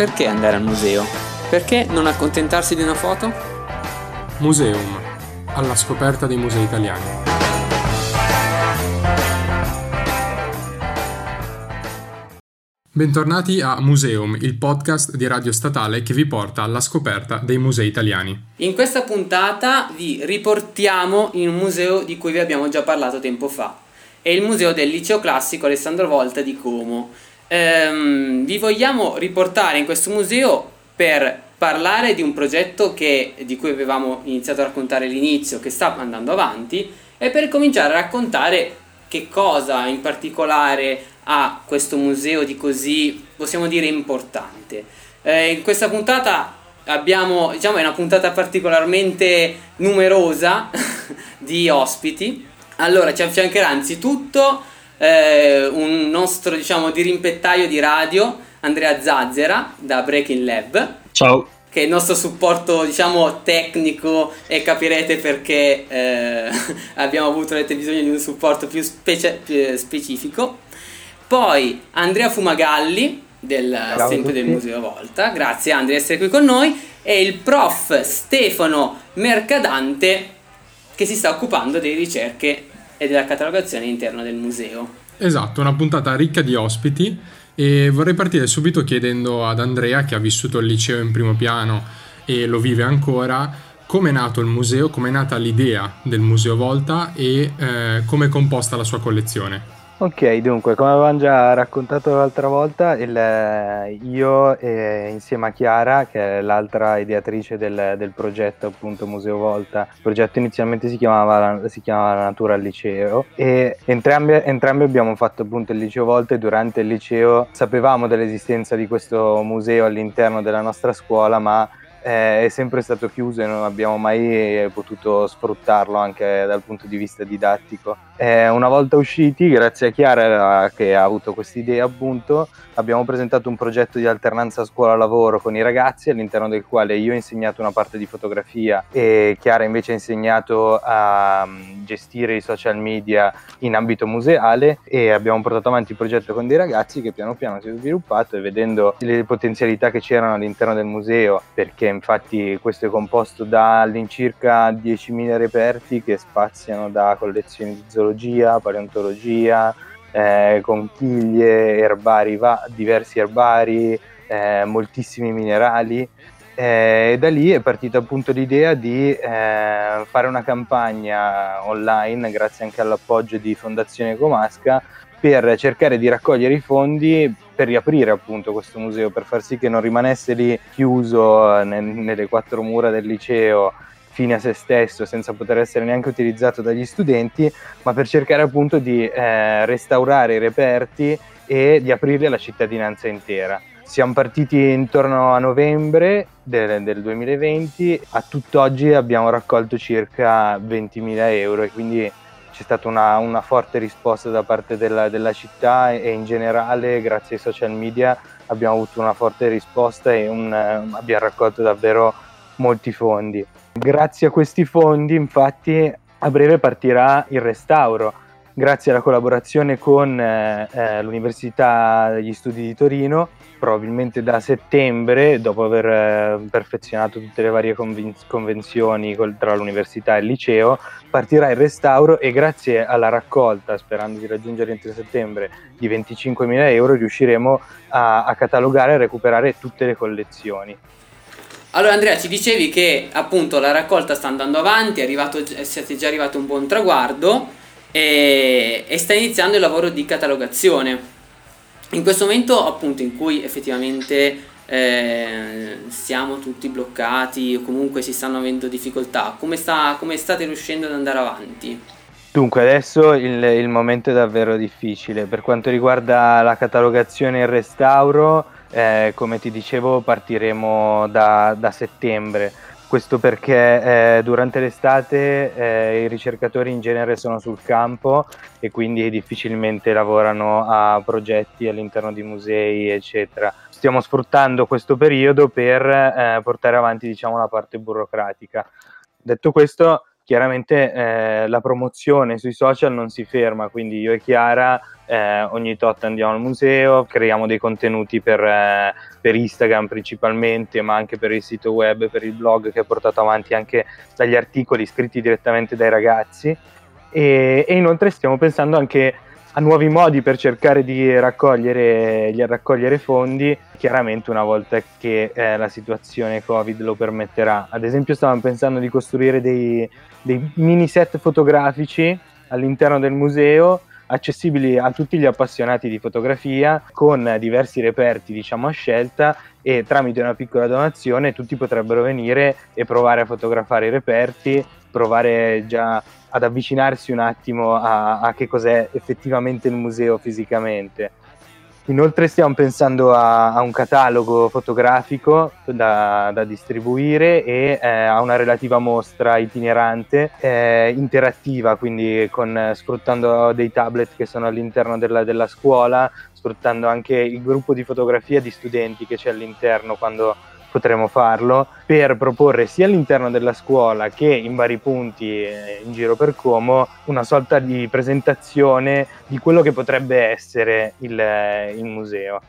Perché andare al museo? Perché non accontentarsi di una foto? Museum, alla scoperta dei musei italiani. Bentornati a Museum, il podcast di Radio Statale che vi porta alla scoperta dei musei italiani. In questa puntata vi riportiamo in un museo di cui vi abbiamo già parlato tempo fa. È il museo del Liceo Classico Alessandro Volta di Como ehm, vi vogliamo riportare in questo museo per parlare di un progetto che, di cui avevamo iniziato a raccontare all'inizio, che sta andando avanti, e per cominciare a raccontare che cosa in particolare ha questo museo di così, possiamo dire, importante. Eh, in questa puntata abbiamo, diciamo, è una puntata particolarmente numerosa di ospiti. Allora, ci affiancherà anzitutto eh, un nostro diciamo dirimpettaio di radio, Andrea Zazzera da Breaking Lab. Ciao. Che è il nostro supporto diciamo tecnico e capirete perché eh, abbiamo avuto avete bisogno di un supporto più, specie, più specifico. Poi Andrea Fumagalli del, sempre del Museo Volta, grazie Andrea di essere qui con noi, e il prof Stefano Mercadante che si sta occupando delle ricerche e della catalogazione all'interno del museo. Esatto, una puntata ricca di ospiti e vorrei partire subito chiedendo ad Andrea che ha vissuto il liceo in primo piano e lo vive ancora come è nato il museo, come è nata l'idea del Museo Volta e eh, come è composta la sua collezione. Ok, dunque, come avevamo già raccontato l'altra volta, il, io eh, insieme a Chiara, che è l'altra ideatrice del, del, progetto appunto Museo Volta, il progetto inizialmente si chiamava, si chiamava La Natura al Liceo e entrambi, entrambi abbiamo fatto appunto il Liceo Volta e durante il liceo sapevamo dell'esistenza di questo museo all'interno della nostra scuola, ma eh, è sempre stato chiuso e non abbiamo mai potuto sfruttarlo anche dal punto di vista didattico. Eh, una volta usciti, grazie a Chiara che ha avuto questa idea appunto, abbiamo presentato un progetto di alternanza scuola-lavoro con i ragazzi all'interno del quale io ho insegnato una parte di fotografia e Chiara invece ha insegnato a mm, gestire i social media in ambito museale e abbiamo portato avanti il progetto con dei ragazzi che piano piano si è sviluppato e vedendo le potenzialità che c'erano all'interno del museo perché infatti questo è composto da all'incirca 10.000 reperti che spaziano da collezioni di zoologia, paleontologia, eh, conchiglie, erbari, va- diversi erbari, eh, moltissimi minerali. Eh, e da lì è partita appunto l'idea di eh, fare una campagna online, grazie anche all'appoggio di Fondazione Comasca, per cercare di raccogliere i fondi per riaprire appunto questo museo, per far sì che non rimanesse lì chiuso ne- nelle quattro mura del liceo fine a se stesso senza poter essere neanche utilizzato dagli studenti, ma per cercare appunto di eh, restaurare i reperti e di aprirli alla cittadinanza intera. Siamo partiti intorno a novembre del, del 2020, a tutt'oggi abbiamo raccolto circa 20.000 euro e quindi c'è stata una, una forte risposta da parte della, della, città e in generale grazie ai social media abbiamo avuto una forte risposta e un, abbiamo raccolto davvero molti fondi. Grazie a questi fondi infatti a breve partirà il restauro grazie alla collaborazione con eh, eh, l'Università degli Studi di Torino, probabilmente da settembre, dopo aver eh, perfezionato tutte le varie conven- convenzioni col- tra l'università e il liceo, partirà il restauro e grazie alla raccolta, sperando di raggiungere entro settembre, di 25.000 euro, riusciremo a, a catalogare e recuperare tutte le collezioni. Allora Andrea, ci dicevi che appunto la raccolta sta andando avanti, arrivato, siete già arrivati a un buon traguardo e, e sta iniziando il lavoro di catalogazione. In questo momento appunto in cui effettivamente eh, siamo tutti bloccati o comunque si stanno avendo difficoltà, come, sta, come state riuscendo ad andare avanti? Dunque, adesso il, il, momento è davvero difficile. Per quanto riguarda la catalogazione e il restauro, eh, come ti dicevo, partiremo da, da settembre questo perché eh, durante l'estate eh, i ricercatori in genere sono sul campo e quindi difficilmente lavorano a progetti all'interno di musei, eccetera. Stiamo sfruttando questo periodo per eh, portare avanti diciamo, la parte burocratica. Detto questo, chiaramente eh, la promozione sui social non si ferma, quindi io e Chiara eh, ogni tot andiamo al museo, creiamo dei contenuti per, eh, per, Instagram principalmente, ma anche per il sito web, per il blog che è portato avanti anche dagli articoli scritti direttamente dai ragazzi. E, e inoltre stiamo pensando anche a nuovi modi per cercare di raccogliere, di raccogliere fondi, chiaramente una volta che eh, la situazione Covid lo permetterà. Ad esempio stavamo pensando di costruire dei, dei mini set fotografici all'interno del museo accessibili a tutti gli appassionati di fotografia con diversi reperti diciamo a scelta e tramite una piccola donazione tutti potrebbero venire e provare a fotografare i reperti, provare già ad avvicinarsi un attimo a, a che cos'è effettivamente il museo fisicamente. Inoltre stiamo pensando a, a un catalogo fotografico da, da distribuire e eh, a una relativa mostra itinerante, eh, interattiva, quindi con, sfruttando dei tablet che sono all'interno della, della scuola, sfruttando anche il gruppo di fotografia di studenti che c'è all'interno quando potremo farlo per proporre sia all'interno della scuola che in vari punti eh, in giro per Como una sorta di presentazione di quello che potrebbe essere il, eh, il museo.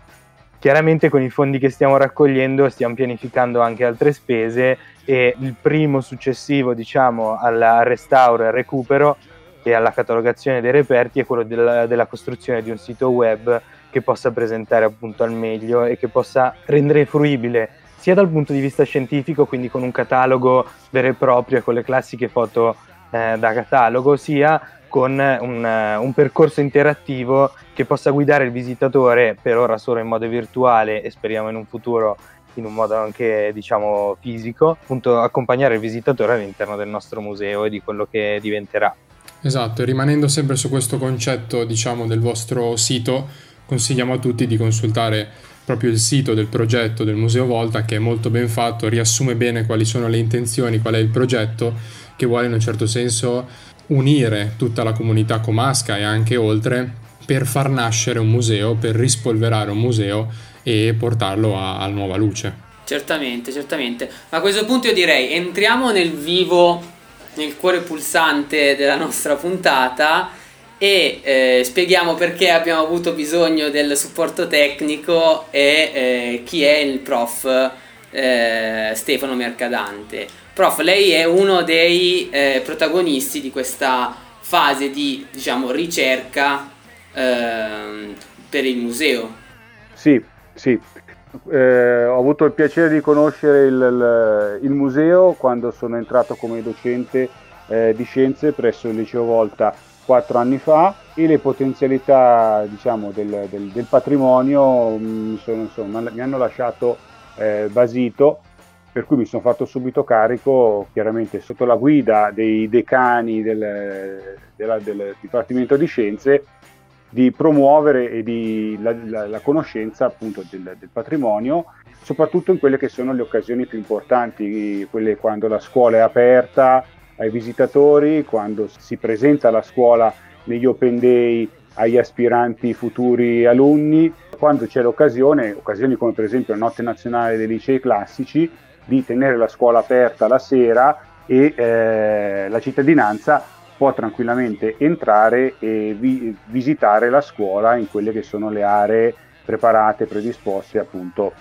Chiaramente con i fondi che stiamo raccogliendo stiamo pianificando anche altre spese e il primo successivo diciamo al restauro e al recupero e alla catalogazione dei reperti è quello della, della costruzione di un sito web che possa presentare appunto al meglio e che possa rendere fruibile sia dal punto di vista scientifico, quindi con un catalogo vero e proprio con le classiche foto eh, da catalogo, sia con un, un, percorso interattivo che possa guidare il visitatore per ora solo in modo virtuale e speriamo in un futuro in un modo anche diciamo fisico, appunto accompagnare il visitatore all'interno del nostro museo e di quello che diventerà. Esatto, e rimanendo sempre su questo concetto diciamo del vostro sito, consigliamo a tutti di consultare proprio il sito del progetto del Museo Volta che è molto ben fatto, riassume bene quali sono le intenzioni, qual è il progetto che vuole in un certo senso unire tutta la comunità comasca e anche oltre per far nascere un museo, per rispolverare un museo e portarlo a, a nuova luce. Certamente, certamente. A questo punto io direi entriamo nel vivo, nel cuore pulsante della nostra puntata e eh, spieghiamo perché abbiamo avuto bisogno del supporto tecnico e eh, chi è il prof eh, Stefano Mercadante. Prof, lei è uno dei eh, protagonisti di questa fase di diciamo, ricerca ehm, per il museo. Sì, sì. Eh, ho avuto il piacere di conoscere il, il, il museo quando sono entrato come docente eh, di scienze presso il Liceo Volta quattro anni fa e le potenzialità diciamo, del, del, del, patrimonio mi, mm, sono, insomma, mi hanno lasciato eh, basito per cui mi sono fatto subito carico, chiaramente sotto la guida dei decani del, della, del Dipartimento di Scienze, di promuovere e di, la, la, la, conoscenza appunto del, del, patrimonio, soprattutto in quelle che sono le occasioni più importanti, quelle quando la scuola è aperta, ai visitatori, quando si presenta la scuola negli open day agli aspiranti futuri alunni, quando c'è l'occasione, occasioni come per esempio la Notte Nazionale dei Licei Classici, di tenere la scuola aperta la sera e eh, la cittadinanza può tranquillamente entrare e vi- visitare la scuola in quelle che sono le aree preparate, predisposte appunto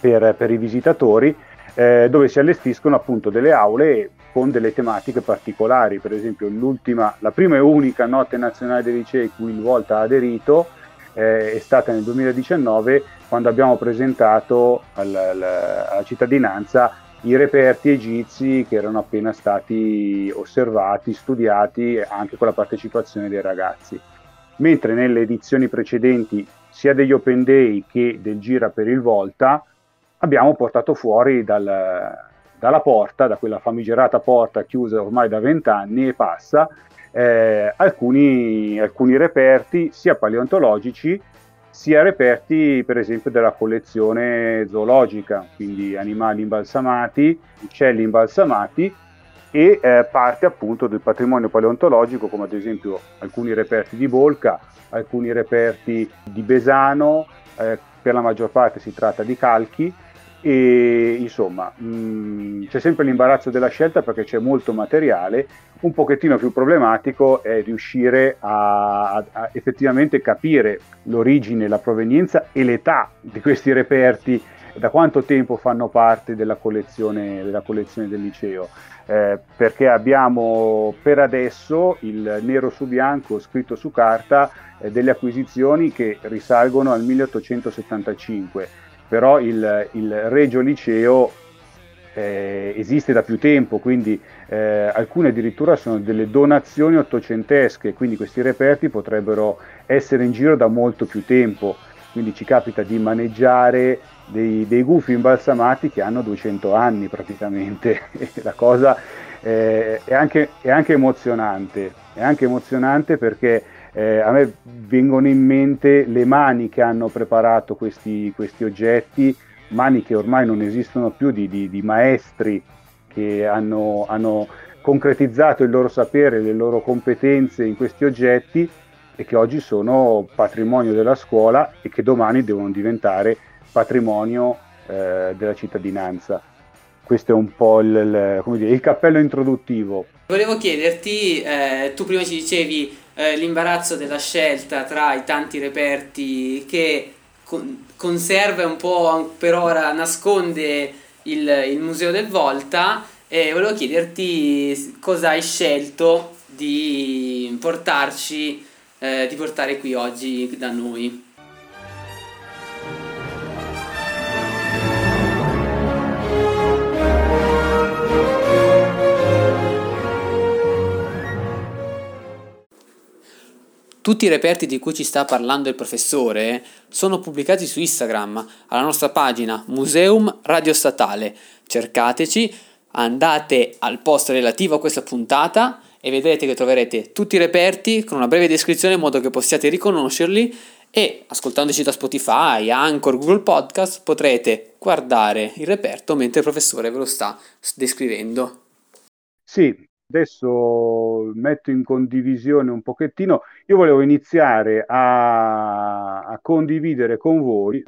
per, per i visitatori, eh, dove si allestiscono appunto delle aule con delle tematiche particolari, per esempio l'ultima, la prima e unica notte nazionale dei licei cui il Volta ha aderito eh, è stata nel 2019 quando abbiamo presentato al, al, alla cittadinanza i reperti egizi che erano appena stati osservati, studiati anche con la partecipazione dei ragazzi. Mentre nelle edizioni precedenti sia degli Open Day che del Gira per il Volta abbiamo portato fuori dal, dalla porta, da quella famigerata porta chiusa ormai da vent'anni e passa, eh, alcuni, alcuni reperti sia paleontologici sia reperti per esempio della collezione zoologica, quindi animali imbalsamati, uccelli imbalsamati e eh, parte appunto del patrimonio paleontologico come ad esempio alcuni reperti di Bolca, alcuni reperti di Besano, eh, per la maggior parte si tratta di calchi e insomma mh, mm, c'è sempre l'imbarazzo della scelta perché c'è molto materiale, un pochettino più problematico è riuscire a, a, effettivamente capire l'origine, la provenienza e l'età di questi reperti, da quanto tempo fanno parte della collezione, della collezione del liceo. Eh, perché abbiamo per adesso il nero su bianco scritto su carta eh, delle acquisizioni che risalgono al 1875 però il, il Regio Liceo eh, esiste da più tempo, quindi eh, alcune addirittura sono delle donazioni ottocentesche, quindi questi reperti potrebbero essere in giro da molto più tempo, quindi ci capita di maneggiare dei, dei gufi imbalsamati che hanno 200 anni praticamente, la cosa eh, è, anche, è anche emozionante, è anche emozionante perché eh, a me vengono in mente le mani che hanno preparato questi, questi oggetti, mani che ormai non esistono più, di, di, di maestri che hanno, hanno, concretizzato il loro sapere, le loro competenze in questi oggetti e che oggi sono patrimonio della scuola e che domani devono diventare patrimonio eh, della cittadinanza. Questo è un po' il, il, dire, il cappello introduttivo. Volevo chiederti, eh, tu prima ci dicevi eh, l'imbarazzo della scelta tra i tanti reperti che con- conserva un po' per ora nasconde il, il Museo del Volta e volevo chiederti cosa hai scelto di portarci, eh, di portare qui oggi da noi. Tutti i reperti di cui ci sta parlando il professore sono pubblicati su Instagram, alla nostra pagina Museum Radio Statale. Cercateci, andate al post relativo a questa puntata e vedrete che troverete tutti i reperti con una breve descrizione in modo che possiate riconoscerli e ascoltandoci da Spotify, Anchor, Google Podcast potrete guardare il reperto mentre il professore ve lo sta descrivendo. Sì, adesso metto in condivisione un pochettino. Io volevo iniziare a, a condividere con voi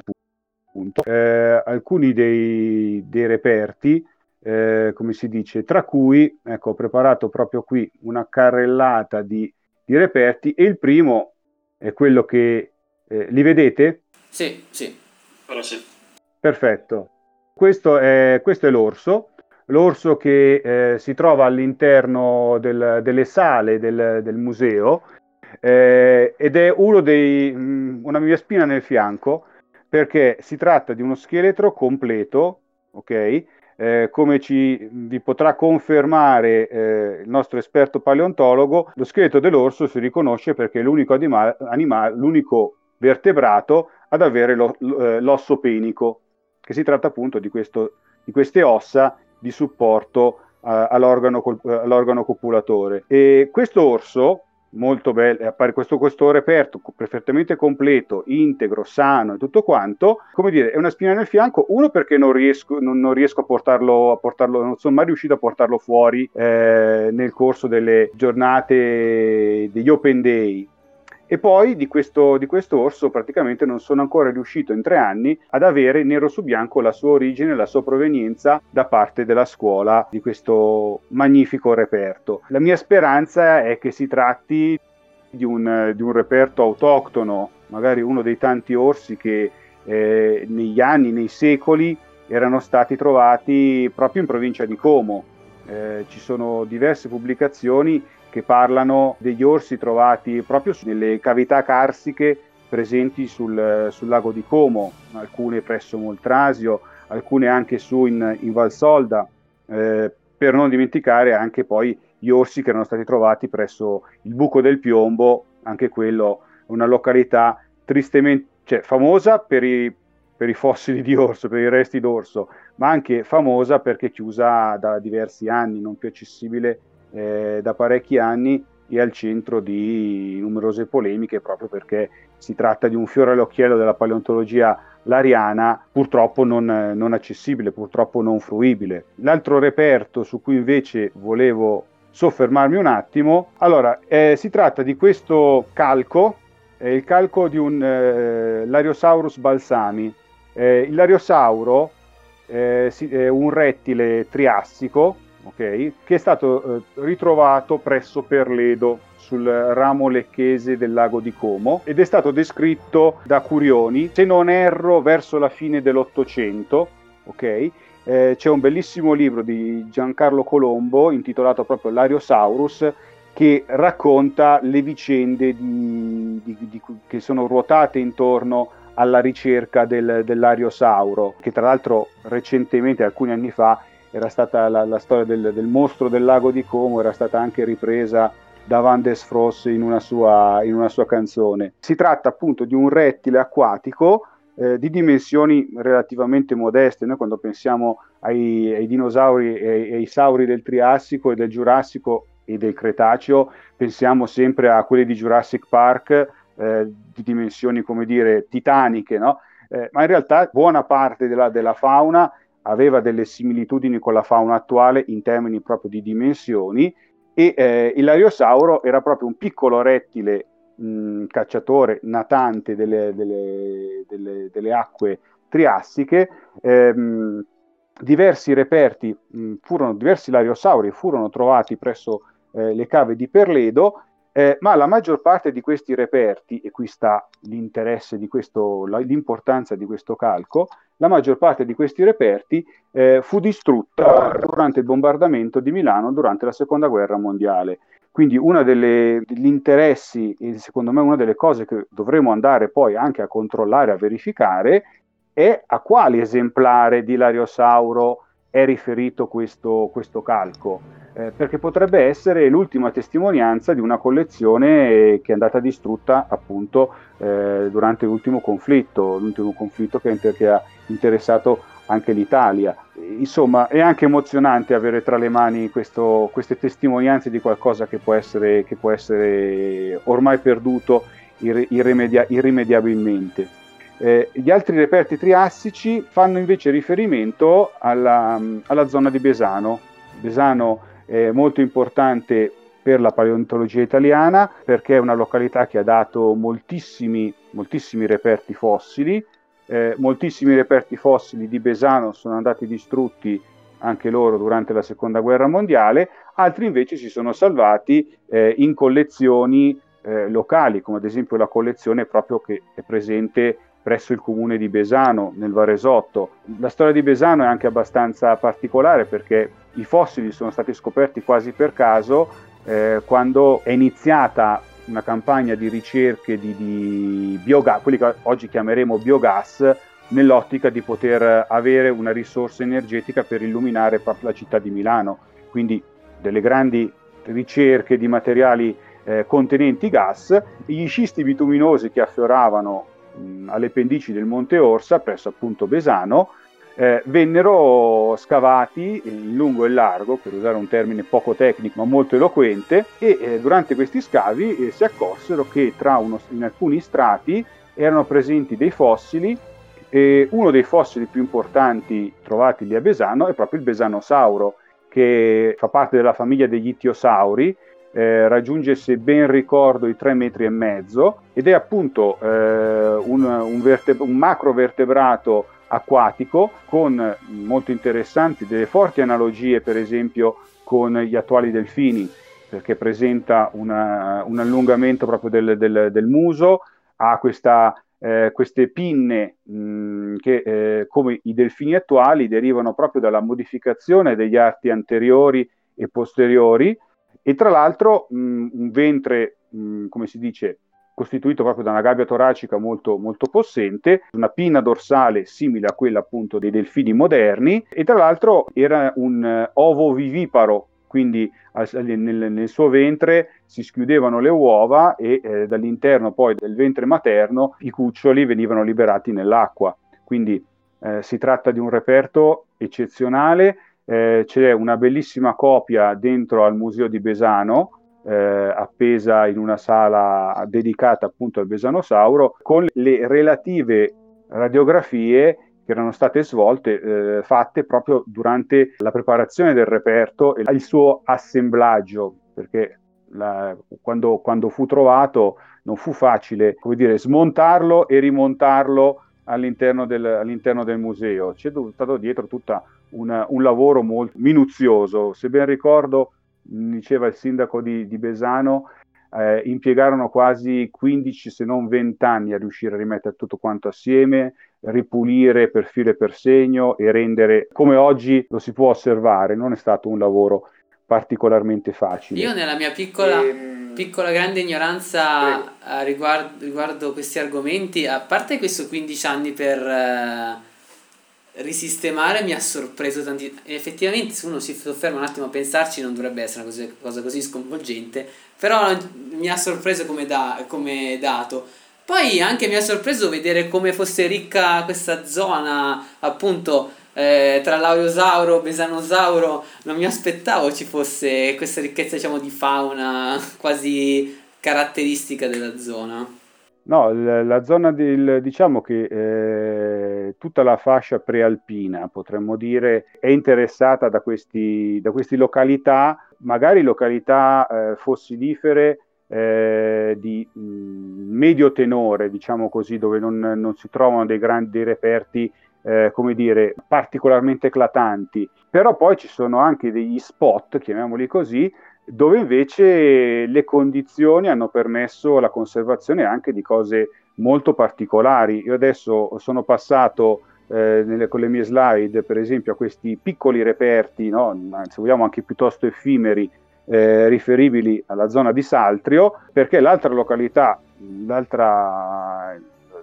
appunto, eh, alcuni dei, dei reperti, eh, come si dice, tra cui ecco, ho preparato proprio qui una carrellata di, di reperti e il primo è quello che eh, li vedete? Sì, sì. Ora sì. Perfetto. Questo è, questo è l'orso l'orso che eh, si trova all'interno del, delle sale del, del museo eh, ed è dei, mm, una mia spina nel fianco perché si tratta di uno scheletro completo, ok? Eh, come ci vi potrà confermare eh, il nostro esperto paleontologo, lo scheletro dell'orso si riconosce perché è l'unico, anima- anima- l'unico vertebrato ad avere lo, eh, l'osso penico, che si tratta appunto di, questo, di queste ossa di supporto uh, all'organo, uh, all'organo, copulatore. E questo orso, molto bello, appare questo, questo reperto perfettamente completo, integro, sano e tutto quanto, come dire, è una spina nel fianco, uno perché non riesco, non, non riesco a, portarlo, a portarlo, non sono mai riuscito a portarlo fuori eh, nel corso delle giornate degli Open Day, e poi di questo, di questo, orso praticamente non sono ancora riuscito in tre anni ad avere nero su bianco la sua origine, la sua provenienza da parte della scuola di questo magnifico reperto. La mia speranza è che si tratti di un, di un reperto autoctono, magari uno dei tanti orsi che eh, negli anni, nei secoli erano stati trovati proprio in provincia di Como. Eh, ci sono diverse pubblicazioni che parlano degli orsi trovati proprio nelle cavità carsiche presenti sul, sul lago di Como, alcune presso Moltrasio, alcune anche su in, in Valsolda, eh, per non dimenticare anche poi gli orsi che erano stati trovati presso il Buco del Piombo, anche quello una località tristemente cioè, famosa per i, per i fossili di orso, per i resti d'orso, ma anche famosa perché chiusa da diversi anni, non più accessibile eh, da parecchi anni e al centro di numerose polemiche proprio perché si tratta di un fiore all'occhiello della paleontologia lariana purtroppo non, non accessibile, purtroppo non fruibile. L'altro reperto su cui invece volevo soffermarmi un attimo, allora eh, si tratta di questo calco, eh, il calco di un eh, Lariosaurus balsami. Eh, il Lariosauro eh, è un rettile triassico okay, che è stato eh, ritrovato presso Perledo sul ramo lecchese del lago di Como ed è stato descritto da Curioni, se non erro, verso la fine dell'Ottocento. Okay? Eh, c'è un bellissimo libro di Giancarlo Colombo intitolato proprio L'Ariosaurus che racconta le vicende di, di, di, che sono ruotate intorno alla ricerca del, dell'Ariosauro, che tra l'altro recentemente, alcuni anni fa, era stata la, la storia del, del, mostro del lago di Como, era stata anche ripresa da Van des Fross in una sua, in una sua canzone. Si tratta appunto di un rettile acquatico eh, di dimensioni relativamente modeste. Noi quando pensiamo ai, ai dinosauri e ai, ai, sauri del Triassico e del Giurassico e del Cretaceo, pensiamo sempre a quelli di Jurassic Park eh, di dimensioni, come dire, titaniche, no? eh, ma in realtà buona parte della, della fauna aveva delle similitudini con la fauna attuale in termini proprio di dimensioni e eh, il lariosauro era proprio un piccolo rettile mh, cacciatore natante delle, delle, delle, delle acque triassiche. Ehm, diversi reperti mh, furono, diversi lariosauri furono trovati presso eh, le cave di Perledo eh, ma la maggior parte di questi reperti, e qui sta l'interesse di questo, l'importanza di questo calco, la maggior parte di questi reperti eh, fu distrutta durante il bombardamento di Milano durante la seconda guerra mondiale. Quindi uno degli interessi e secondo me una delle cose che dovremo andare poi anche a controllare, a verificare, è a quali esemplare di Lariosauro è riferito questo, questo calco eh, perché potrebbe essere l'ultima testimonianza di una collezione che è andata distrutta appunto eh, durante l'ultimo conflitto, l'ultimo conflitto che, inter- che, ha interessato anche l'Italia. Insomma, è anche emozionante avere tra le mani questo, queste testimonianze di qualcosa che può essere, che può essere ormai perduto irre- irrimedia- irrimediabilmente. Eh, gli altri reperti triassici fanno invece riferimento alla, alla zona di Besano. Besano eh, molto importante per la paleontologia italiana perché è una località che ha dato moltissimi, moltissimi reperti fossili. Eh, moltissimi reperti fossili di Besano sono andati distrutti anche loro durante la seconda guerra mondiale, altri invece si sono salvati eh, in collezioni eh, locali, come ad esempio la collezione proprio che è presente presso il comune di Besano, nel Varesotto. La storia di Besano è anche abbastanza particolare perché i fossili sono stati scoperti quasi per caso eh, quando è iniziata una campagna di ricerche di, di biogas, quelli che oggi chiameremo biogas, nell'ottica di poter avere una risorsa energetica per illuminare proprio la città di Milano. Quindi delle grandi ricerche di materiali eh, contenenti gas, gli scisti bituminosi che affioravano mh, alle pendici del Monte Orsa, presso appunto Besano, eh, vennero scavati in lungo e largo, per usare un termine poco tecnico ma molto eloquente, e eh, durante questi scavi eh, si accorsero che uno, in alcuni strati erano presenti dei fossili e uno dei fossili più importanti trovati lì a Besano è proprio il Besanosauro, che fa parte della famiglia degli ittiosauri, eh, raggiunge, se ben ricordo, i 3 metri e mezzo ed è appunto eh, un, un, verte- un macrovertebrato acquatico con molto interessanti delle forti analogie per esempio con gli attuali delfini perché presenta una, un allungamento proprio del, del, del muso, ha questa, eh, queste pinne mh, che eh, come i delfini attuali derivano proprio dalla modificazione degli arti anteriori e posteriori. E tra l'altro mh, un ventre, mh, come si dice, costituito proprio da una gabbia toracica molto, molto possente, una pinna dorsale simile a quella appunto dei delfini moderni e tra l'altro era un uh, ovo viviparo, quindi nel, nel, suo ventre si schiudevano le uova e eh, dall'interno poi del ventre materno i cuccioli venivano liberati nell'acqua. Quindi eh, si tratta di un reperto eccezionale, eh, c'è una bellissima copia dentro al museo di Besano eh, appesa in una sala dedicata appunto al Besanosauro con le relative radiografie che erano state svolte, eh, fatte proprio durante la preparazione del reperto e il suo assemblaggio, perché la, quando, quando, fu trovato non fu facile dire, smontarlo e rimontarlo all'interno del, all'interno del museo. C'è stato dietro tutto un lavoro molto minuzioso. Se ben ricordo, diceva il sindaco di, di Besano, eh, impiegarono quasi 15 se non 20 anni a riuscire a rimettere tutto quanto assieme, ripulire per filo e per segno e rendere come oggi lo si può osservare. Non è stato un lavoro particolarmente facile. Io nella mia piccola, ehm... piccola grande ignoranza riguardo, riguardo, questi argomenti, a parte questo 15 anni per uh, risistemare mi ha sorpreso tantissimo. Effettivamente se uno si sofferma un attimo a pensarci non dovrebbe essere una cosa, così sconvolgente, però mi ha sorpreso come, da, come dato. Poi anche mi ha sorpreso vedere come fosse ricca questa zona, appunto, eh, tra Lauriosauro Besanosauro. Non mi aspettavo ci fosse questa ricchezza, diciamo, di fauna quasi caratteristica della zona. No, la, zona del, diciamo che eh, tutta la fascia prealpina, potremmo dire, è interessata da questi, da queste località, magari località eh, fossilifere eh, di mh, mm, medio tenore, diciamo così, dove non, non si trovano dei grandi reperti, eh, come dire, particolarmente eclatanti. Però poi ci sono anche degli spot, chiamiamoli così, dove invece le condizioni hanno permesso la conservazione anche di cose molto particolari. Io adesso sono passato eh, nelle, con le mie slide, per esempio, a questi piccoli reperti, no? se vogliamo anche piuttosto effimeri, eh, riferibili alla zona di Saltrio, perché l'altra località, l'altra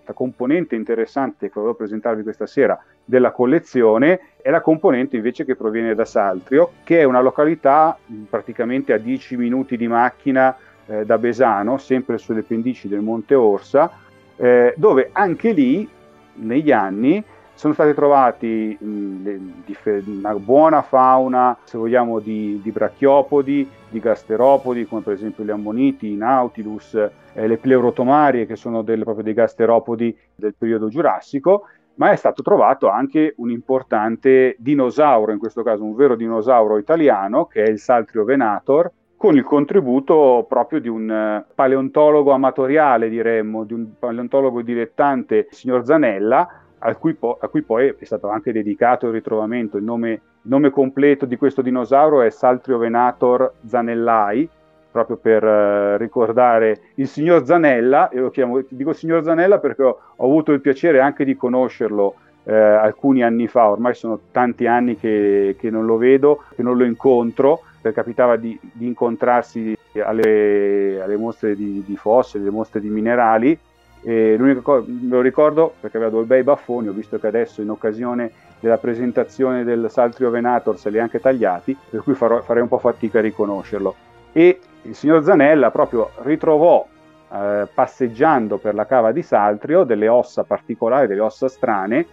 l'altra componente interessante che volevo presentarvi questa sera della collezione è la componente invece che proviene da Saltrio, che è una località praticamente a 10 minuti di macchina eh, da Besano, sempre sulle pendici del Monte Orsa, eh, dove anche lì negli anni sono stati trovati una buona fauna, se vogliamo, di, di, brachiopodi, di gasteropodi, come per esempio gli ammoniti, i nautilus, eh, le pleurotomarie, che sono delle, proprio dei gasteropodi del periodo giurassico, ma è stato trovato anche un importante dinosauro, in questo caso un vero dinosauro italiano, che è il Saltrio venator, con il contributo proprio di un eh, paleontologo amatoriale, diremmo, di un paleontologo dilettante, il signor Zanella, a cui, po- a cui, poi è stato anche dedicato il ritrovamento. Il nome, il nome completo di questo dinosauro è Saltriovenator zanellai, proprio per uh, ricordare il signor Zanella, io lo chiamo, dico signor Zanella perché ho, ho avuto il piacere anche di conoscerlo eh, alcuni anni fa, ormai sono tanti anni che, che, non lo vedo, che non lo incontro, perché capitava di, di incontrarsi alle, alle mostre di, di fossili, alle mostre di minerali, e l'unica cosa, lo ricordo perché aveva due bei baffoni, ho visto che adesso in occasione della presentazione del Saltrio Venator se li ha anche tagliati, per cui farò, farei un po' fatica a riconoscerlo. E il signor Zanella proprio ritrovò, eh, passeggiando per la cava di Saltrio, delle ossa particolari, delle ossa strane,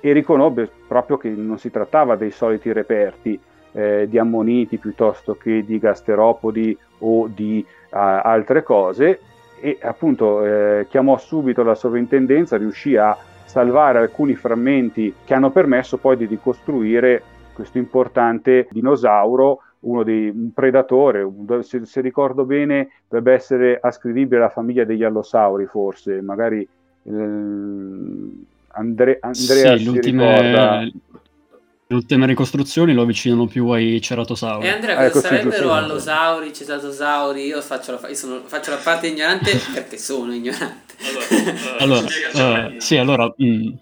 e riconobbe proprio che non si trattava dei soliti reperti eh, di ammoniti piuttosto che di gasteropodi o di uh, altre cose, e appunto eh, chiamò subito la sovrintendenza, riuscì a salvare alcuni frammenti che hanno permesso poi di ricostruire questo importante dinosauro, uno dei, un predatore, se, se, ricordo bene dovrebbe essere ascrivibile alla famiglia degli allosauri forse, magari eh, Andre, Andrea sì, si ricorda... Le ultime ricostruzioni lo avvicinano più ai ceratosauri. E Andrea, cosa ecco, sarebbero allosauri, cetatosauri? Io faccio la, io sono, faccio la parte ignorante perché sono ignorante. Allora, allora uh, sì, allora, mh, mm,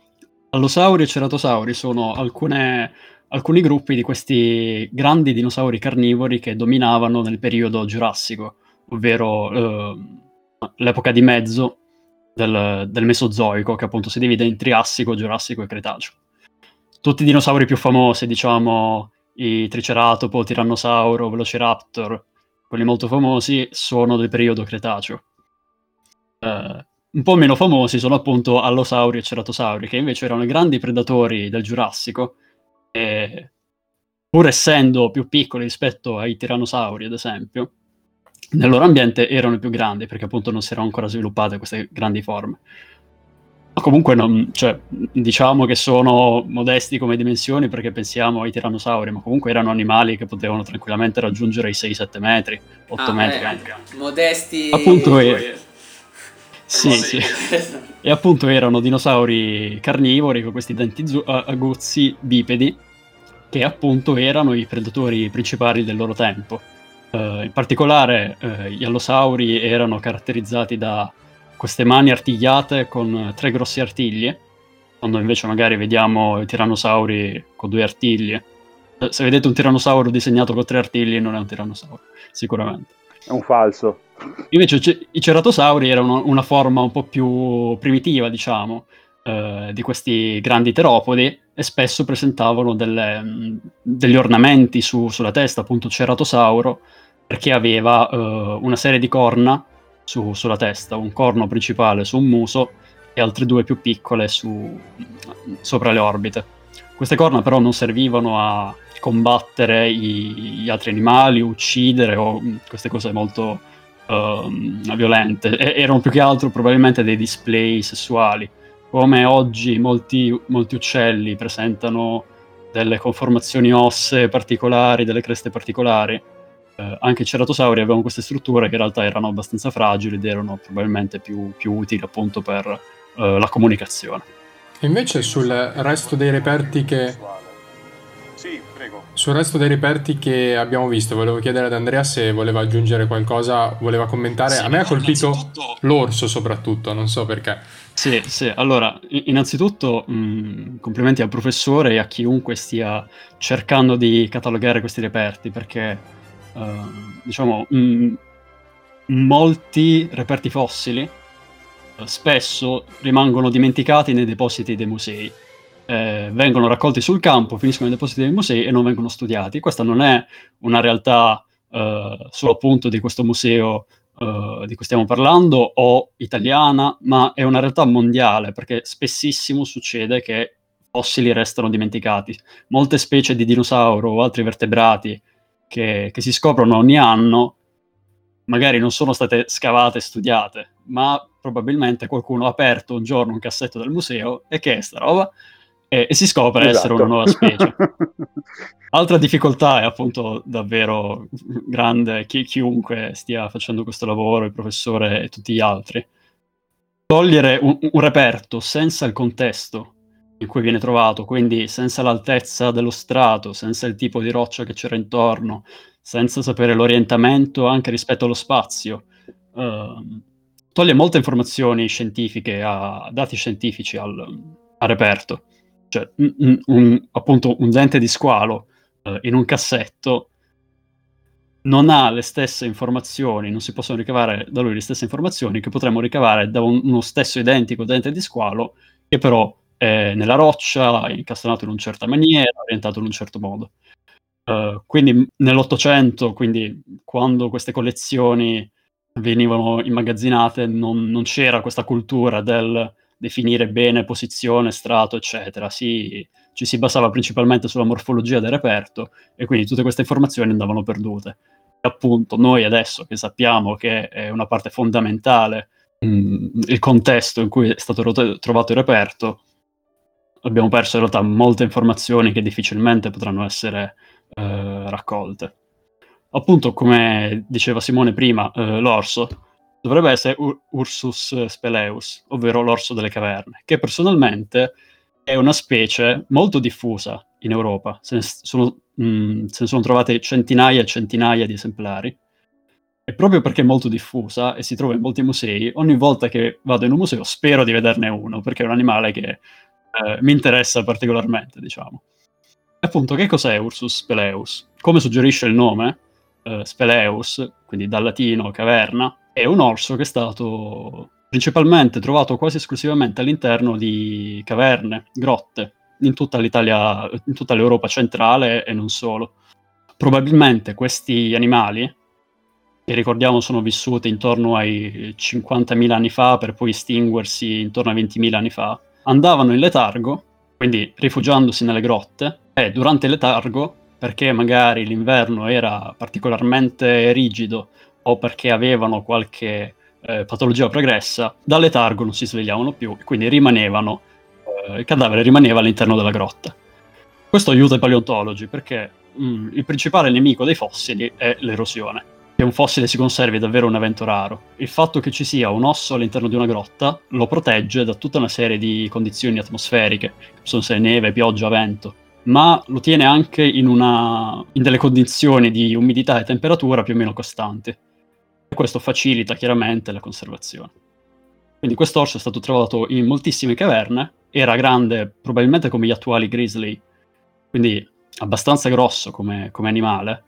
allosauri e ceratosauri sono alcune, alcuni gruppi di questi grandi dinosauri carnivori che dominavano nel periodo giurassico, ovvero uh, l'epoca di mezzo del, del Mesozoico, che appunto si divide in Triassico, Giurassico e Cretaceo tutti i dinosauri più famosi, diciamo i Triceratopo, Tirannosauro, Velociraptor, quelli molto famosi, sono del periodo Cretaceo. Eh, un po' meno famosi sono appunto Allosauri e Ceratosauri, che invece erano i grandi predatori del Giurassico, e pur essendo più piccoli rispetto ai tirannosauri, ad esempio, nel loro ambiente erano i più grandi, perché appunto non si erano ancora sviluppate queste grandi forme. Comunque, non, cioè, diciamo che sono modesti come dimensioni perché pensiamo ai tirannosauri, ma comunque erano animali che potevano tranquillamente raggiungere i 6-7 metri, 8 ah, metri eh, anche. Modesti. Appunto, eh, Sì, sì. e appunto erano dinosauri carnivori con questi denti zu- aguzzi bipedi che appunto erano i predatori principali del loro tempo. Uh, in particolare uh, gli allosauri erano caratterizzati da queste mani artigliate con tre grossi artigli, quando invece magari vediamo i tirannosauri con due artigli. Uh, se vedete un tirannosauro disegnato con tre artigli non è un tirannosauro, sicuramente. È un falso. Invece c- i ceratosauri erano una forma un po' più primitiva, diciamo, di questi grandi teropodi e spesso presentavano delle, degli ornamenti su, sulla testa, appunto Ceratosauro, perché aveva uh, una serie di corna su, sulla testa, un corno principale su un muso e altre due più piccole su, sopra le orbite. Queste corna però non servivano a combattere i, gli altri animali, uccidere o mm, queste cose molto uh, violente, e, erano più che altro probabilmente dei display sessuali come oggi molti, molti uccelli presentano delle conformazioni ossee particolari, delle creste particolari, eh, anche i ceratosauri avevano queste strutture che in realtà erano abbastanza fragili ed erano probabilmente più, più utili appunto per eh, la comunicazione. Invece sul resto dei reperti che sì, prego. Sul resto dei reperti che abbiamo visto, volevo chiedere ad Andrea se voleva aggiungere qualcosa, voleva commentare. Sì, A me ha colpito innanzitutto... l'orso soprattutto, non so perché. Sì, sì, allora, innanzitutto mh, complimenti al professore e a chiunque stia cercando di catalogare questi reperti, perché uh, diciamo mh, molti reperti fossili uh, spesso rimangono dimenticati nei depositi dei musei eh, vengono raccolti sul campo, finiscono nei depositi dei musei e non vengono studiati. Questa non è una realtà eh, solo appunto di questo museo eh, di cui stiamo parlando o italiana, ma è una realtà mondiale perché spessissimo succede che fossili restano dimenticati. Molte specie di dinosauro o altri vertebrati che, che si scoprono ogni anno magari non sono state scavate e studiate, ma probabilmente qualcuno ha aperto un giorno un cassetto del museo e che è sta roba? e, e si scopre esatto. essere una nuova specie. Altra difficoltà è appunto davvero grande chi, chiunque stia facendo questo lavoro, il professore e tutti gli altri. Togliere un, un reperto senza il contesto in cui viene trovato, quindi senza l'altezza dello strato, senza il tipo di roccia che c'era intorno, senza sapere l'orientamento anche rispetto allo spazio, uh, toglie molte informazioni scientifiche, a, dati scientifici al, al reperto. Cioè un, un, appunto un dente di squalo eh, in un cassetto non ha le stesse informazioni, non si possono ricavare da lui le stesse informazioni che potremmo ricavare da un, uno stesso identico dente di squalo che però è nella roccia, incastonato in una certa maniera, orientato in un certo modo. Uh, quindi nell'Ottocento, quindi quando queste collezioni venivano immagazzinate, non, non c'era questa cultura del definire bene posizione, strato, eccetera. Si, ci si basava principalmente sulla morfologia del reperto e quindi tutte queste informazioni andavano perdute. E appunto noi adesso che sappiamo che è una parte fondamentale mh, mm, il contesto in cui è stato trovato il reperto, abbiamo perso in realtà molte informazioni che difficilmente potranno essere eh, raccolte. Appunto, come diceva Simone prima, eh, l'orso dovrebbe essere Ur- Ursus speleus, ovvero l'orso delle caverne, che personalmente è una specie molto diffusa in Europa. Se ne sono, mh, mm, se ne sono trovate centinaia e centinaia di esemplari. E proprio perché è molto diffusa e si trova in molti musei, ogni volta che vado in un museo spero di vederne uno, perché è un animale che eh, mi interessa particolarmente, diciamo. Appunto, che cos'è Ursus speleus? Come suggerisce il nome, eh, speleus, quindi dal latino caverna, è un orso che è stato principalmente trovato quasi esclusivamente all'interno di caverne, grotte, in tutta l'Italia, in tutta l'Europa centrale e non solo. Probabilmente questi animali, che ricordiamo sono vissuti intorno ai 50.000 anni fa per poi estinguersi intorno ai 20.000 anni fa, andavano in letargo, quindi rifugiandosi nelle grotte, e durante il letargo, perché magari l'inverno era particolarmente rigido o perché avevano qualche eh, patologia progressa, dal letargo non si svegliavano più, quindi rimanevano, eh, il cadavere rimaneva all'interno della grotta. Questo aiuta i paleontologi perché mh, mm, il principale nemico dei fossili è l'erosione. Che un fossile si conservi è davvero un evento raro. Il fatto che ci sia un osso all'interno di una grotta lo protegge da tutta una serie di condizioni atmosferiche, possono essere neve, pioggia, vento, ma lo tiene anche in, una, in delle condizioni di umidità e temperatura più o meno costanti. Questo facilita chiaramente la conservazione. Quindi quest'orso è stato trovato in moltissime caverne, era grande probabilmente come gli attuali grizzly, quindi abbastanza grosso come, come animale,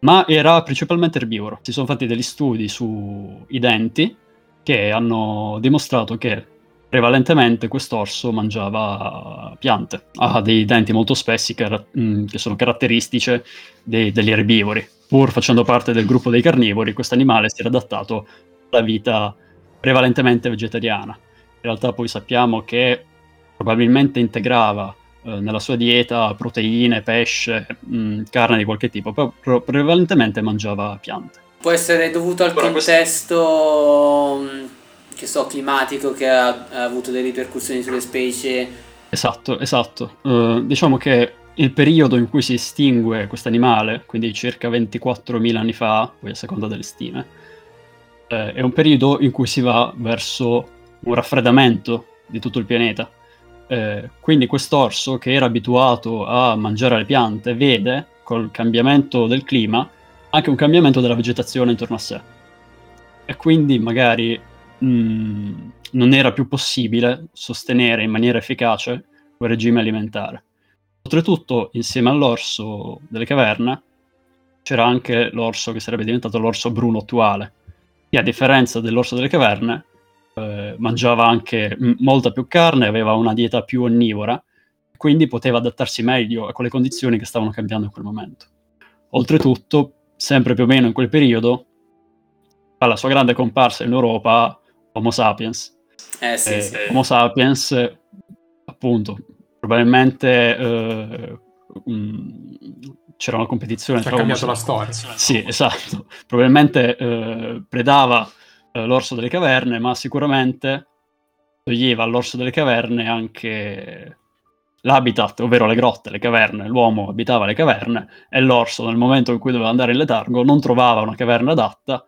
ma era principalmente erbivoro. Si sono fatti degli studi sui denti che hanno dimostrato che prevalentemente quest'orso mangiava piante. Ha dei denti molto spessi che, mm, che sono caratteristici dei, degli erbivori. Pur facendo parte del gruppo dei carnivori, questo animale si era adattato alla vita prevalentemente vegetariana. In realtà poi sappiamo che probabilmente integrava eh, nella sua dieta proteine, pesce, mh, mm, carne di qualche tipo, però prevalentemente mangiava piante. Può essere dovuto al però contesto questo... Mm, che so, climatico che ha, ha, avuto delle ripercussioni sulle specie. Esatto, esatto. Uh, diciamo che il periodo in cui si estingue questo animale, quindi circa 24.000 anni fa, poi a seconda delle stime, eh, è un periodo in cui si va verso un raffreddamento di tutto il pianeta. Eh, quindi quest'orso che era abituato a mangiare le piante vede col cambiamento del clima anche un cambiamento della vegetazione intorno a sé. E quindi magari mh, mm, non era più possibile sostenere in maniera efficace quel regime alimentare. Oltretutto, insieme all'orso delle caverne, c'era anche l'orso che sarebbe diventato l'orso bruno attuale, che a differenza dell'orso delle caverne eh, mangiava anche m- molta più carne, aveva una dieta più onnivora, quindi poteva adattarsi meglio a quelle condizioni che stavano cambiando in quel momento. Oltretutto, sempre più o meno in quel periodo, alla sua grande comparsa in Europa, Homo sapiens. Eh sì, eh, sì. Homo sapiens, appunto, probabilmente eh, mh, c'era una competizione. Ci ha cambiato la storia. Sì, esatto. Probabilmente eh, predava eh, l'orso delle caverne, ma sicuramente toglieva all'orso delle caverne anche l'habitat, ovvero le grotte, le caverne. L'uomo abitava le caverne e l'orso, nel momento in cui doveva andare in letargo, non trovava una caverna adatta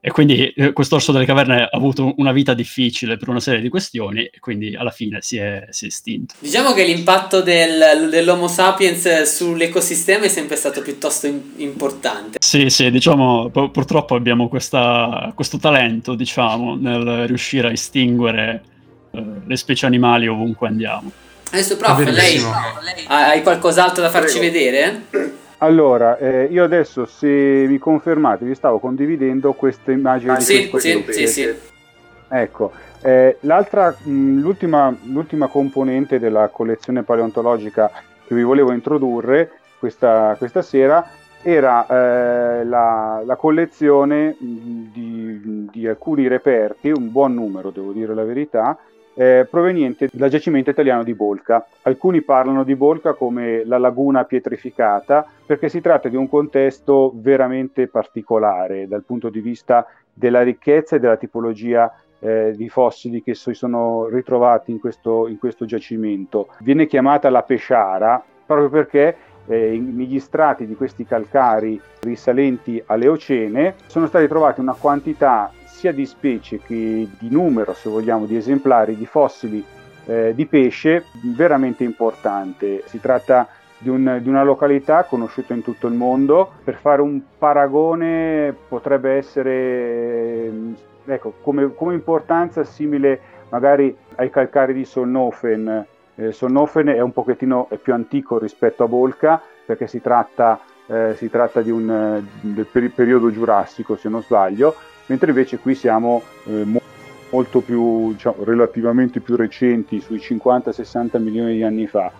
e quindi eh, quest'orso delle caverne ha avuto una vita difficile per una serie di questioni e quindi alla fine si è, si è estinto. Diciamo che l'impatto del, dell'Homo sapiens sull'ecosistema è sempre stato piuttosto in, importante. Sì, sì, diciamo, pu- purtroppo abbiamo questa, questo talento, diciamo, nel riuscire a estinguere eh, le specie animali ovunque andiamo. Adesso, prof, lei, hai qualcos'altro da farci Prego. vedere? Allora, eh, io adesso se mi confermate vi stavo condividendo questa immagine ah, di sì, sì, sì, sì, Ecco, eh, l'altra, mh, l'ultima, l'ultima, componente della collezione paleontologica che vi volevo introdurre questa, questa sera era eh, la, la, collezione di, di alcuni reperti, un buon numero devo dire la verità, eh, proveniente dal giacimento italiano di Bolca. Alcuni parlano di Bolca come la laguna pietrificata perché si tratta di un contesto veramente particolare dal punto di vista della ricchezza e della tipologia eh, di fossili che si sono ritrovati in questo, in questo giacimento. Viene chiamata la Pesciara proprio perché eh, negli strati di questi calcari risalenti all'Eocene sono stati trovati una quantità sia di specie che di numero, se vogliamo, di esemplari di fossili eh, di pesce veramente importante. Si tratta di, un, di, una località conosciuta in tutto il mondo. Per fare un paragone potrebbe essere, ecco, come, come importanza simile magari ai calcari di Solnofen. Eh, Solnofen è un pochettino più antico rispetto a Bolca perché si tratta, eh, si tratta un, eh, del periodo giurassico se non sbaglio mentre invece qui siamo eh, mo- molto più, diciamo, relativamente più recenti, sui 50-60 milioni di anni fa.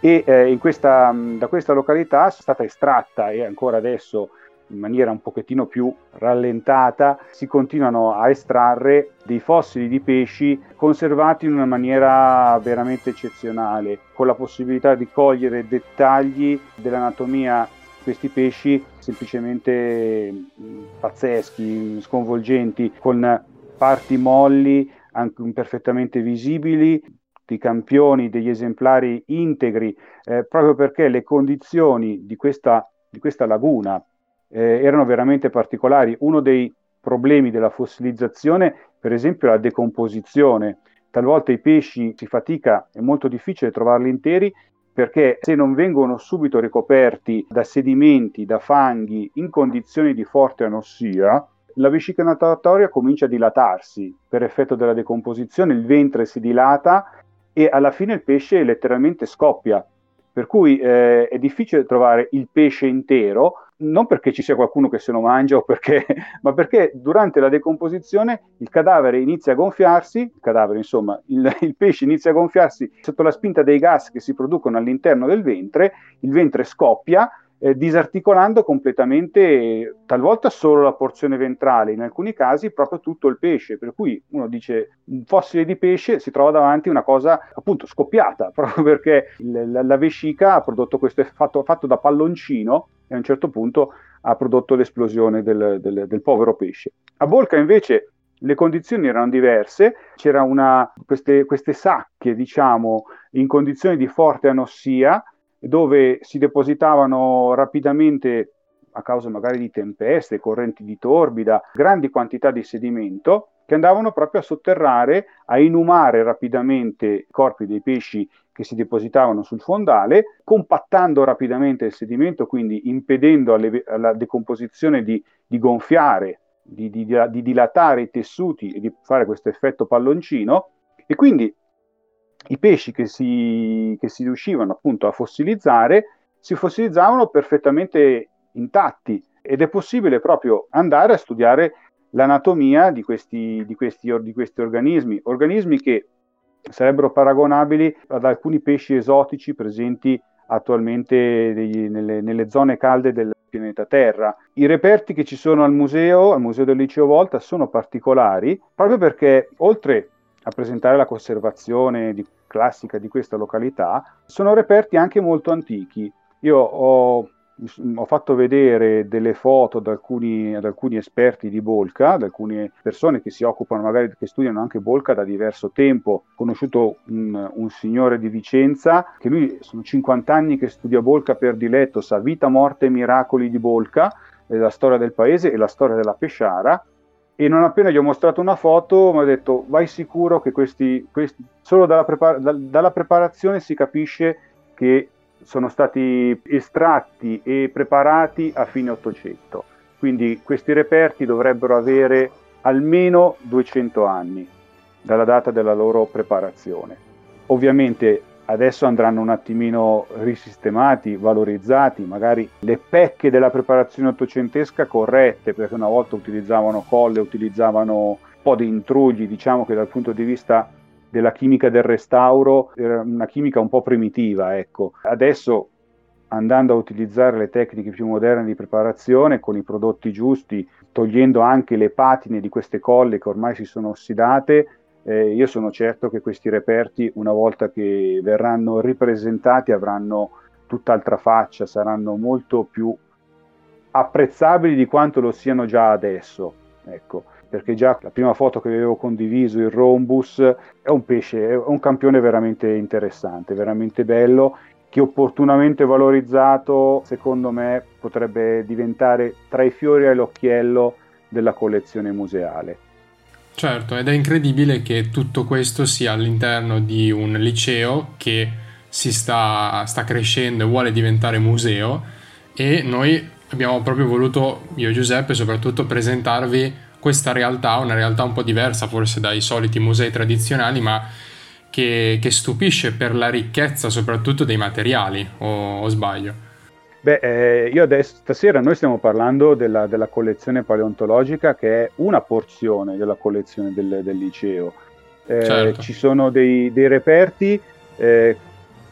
E eh, questa, da questa località è stata estratta e ancora adesso in maniera un pochettino più rallentata si continuano a estrarre dei fossili di pesci conservati in una maniera veramente eccezionale, con la possibilità di cogliere dettagli dell'anatomia questi pesci semplicemente mm, pazzeschi, sconvolgenti, con parti molli anche perfettamente visibili, dei campioni, degli esemplari integri, eh, proprio perché le condizioni di questa, di questa laguna eh, erano veramente particolari. Uno dei problemi della fossilizzazione, per esempio, è la decomposizione. Talvolta i pesci si fatica, è molto difficile trovarli interi perché se non vengono subito ricoperti da sedimenti, da fanghi in condizioni di forte anossia, la vescica natatoria comincia a dilatarsi per effetto della decomposizione, il ventre si dilata e alla fine il pesce letteralmente scoppia. Per cui eh, è difficile trovare il pesce intero, non perché ci sia qualcuno che se lo mangia, perché, ma perché durante la decomposizione il cadavere inizia a gonfiarsi, il cadavere insomma, il, il pesce inizia a gonfiarsi sotto la spinta dei gas che si producono all'interno del ventre, il ventre scoppia eh, disarticolando completamente talvolta solo la porzione ventrale, in alcuni casi proprio tutto il pesce, per cui uno dice un fossile di pesce si trova davanti una cosa appunto scoppiata, proprio perché il, la, la, vescica ha prodotto questo fatto, fatto da palloncino e a un certo punto ha prodotto l'esplosione del, del, del povero pesce. A Bolca invece le condizioni erano diverse, c'erano queste, queste, sacche, diciamo, in condizioni di forte anossia, dove si depositavano rapidamente, a causa magari di tempeste, correnti di torbida, grandi quantità di sedimento che andavano proprio a sotterrare, a inumare rapidamente i corpi dei pesci che si depositavano sul fondale, compattando rapidamente il sedimento, quindi impedendo alle, alla decomposizione di, di gonfiare, di, di, di dilatare i tessuti e di fare questo effetto palloncino. E quindi i pesci che si, che si riuscivano appunto a fossilizzare si fossilizzavano perfettamente intatti ed è possibile proprio andare a studiare l'anatomia di questi, di questi, di questi organismi, organismi che sarebbero paragonabili ad alcuni pesci esotici presenti attualmente degli, nelle, nelle, zone calde del pianeta Terra. I reperti che ci sono al museo, al Museo del Liceo Volta, sono particolari proprio perché oltre a presentare la conservazione di, classica di questa località, sono reperti anche molto antichi. Io ho, ho fatto vedere delle foto ad alcuni, ad alcuni, esperti di Bolca, ad alcune persone che si occupano, magari che studiano anche Bolca da diverso tempo. Ho conosciuto un, un signore di Vicenza che lui sono 50 anni che studia Bolca per diletto, sa vita, morte e miracoli di Bolca, la storia del paese e la storia della Pesciara e non appena gli ho mostrato una foto mi ha detto vai sicuro che questi, questi solo dalla, prepar- da, dalla, preparazione si capisce che sono stati estratti e preparati a fine 800 quindi questi reperti dovrebbero avere almeno 200 anni dalla data della loro preparazione. Ovviamente adesso andranno un attimino risistemati, valorizzati, magari le pecche della preparazione ottocentesca corrette, perché una volta utilizzavano colle, utilizzavano un po' di intrugli, diciamo che dal punto di vista della chimica del restauro era una chimica un po' primitiva, ecco. Adesso andando a utilizzare le tecniche più moderne di preparazione con i prodotti giusti, togliendo anche le patine di queste colle che ormai si sono ossidate, eh, io sono certo che questi reperti, una volta che verranno ripresentati, avranno tutt'altra faccia, saranno molto più apprezzabili di quanto lo siano già adesso. Ecco, perché già la prima foto che avevo condiviso, il Rombus, è un pesce, è un campione veramente interessante, veramente bello, che opportunamente valorizzato, secondo me, potrebbe diventare tra i fiori all'occhiello della collezione museale. Certo, ed è incredibile che tutto questo sia all'interno di un liceo che si sta, sta crescendo e vuole diventare museo e noi abbiamo proprio voluto, io e Giuseppe soprattutto, presentarvi questa realtà, una realtà un po' diversa forse dai soliti musei tradizionali, ma che, che stupisce per la ricchezza soprattutto dei materiali, o, o sbaglio? Beh, eh, io adesso, stasera noi stiamo parlando della, della, collezione paleontologica che è una porzione della collezione del, del liceo. Eh, certo. Ci sono dei, dei reperti, eh,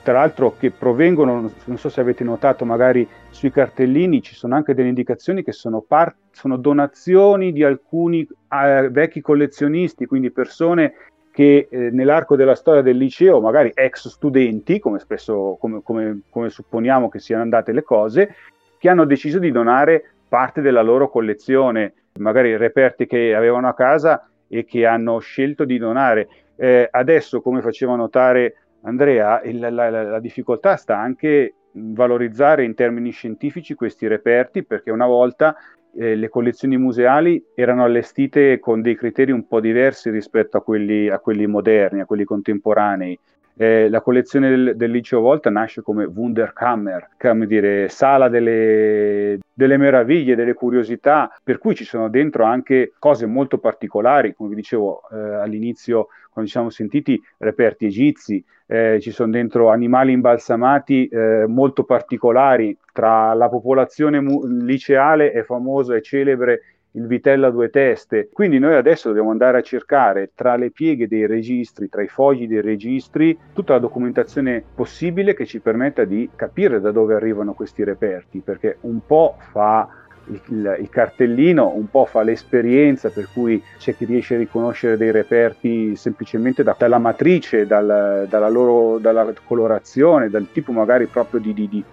tra l'altro, che provengono, non so se avete notato, magari sui cartellini ci sono anche delle indicazioni che sono, part, sono donazioni di alcuni eh, vecchi collezionisti, quindi persone che eh, nell'arco della storia del liceo, magari ex studenti, come spesso come, come, come supponiamo che siano andate le cose, che hanno deciso di donare parte della loro collezione, magari reperti che avevano a casa e che hanno scelto di donare. Eh, adesso, come faceva notare Andrea, il, la, la, la, difficoltà sta anche valorizzare in termini scientifici questi reperti perché una volta eh, le collezioni museali erano allestite con dei criteri un po' diversi rispetto a quelli, a quelli moderni, a quelli contemporanei. Eh, la collezione del, del, Liceo Volta nasce come Wunderkammer, come dire, sala delle, delle, meraviglie, delle curiosità, per cui ci sono dentro anche cose molto particolari, come vi dicevo eh, all'inizio, quando ci siamo sentiti, reperti egizi, eh, ci sono dentro animali imbalsamati eh, molto particolari, tra la popolazione mu- liceale è famoso e celebre il vitello a due teste. Quindi noi adesso dobbiamo andare a cercare tra le pieghe dei registri, tra i fogli dei registri, tutta la documentazione possibile che ci permetta di capire da dove arrivano questi reperti, perché un po' fa il, il, cartellino, un po' fa l'esperienza, per cui c'è chi riesce a riconoscere dei reperti semplicemente da, dalla matrice, dal, dalla, loro, dalla colorazione, dal tipo magari proprio di, di,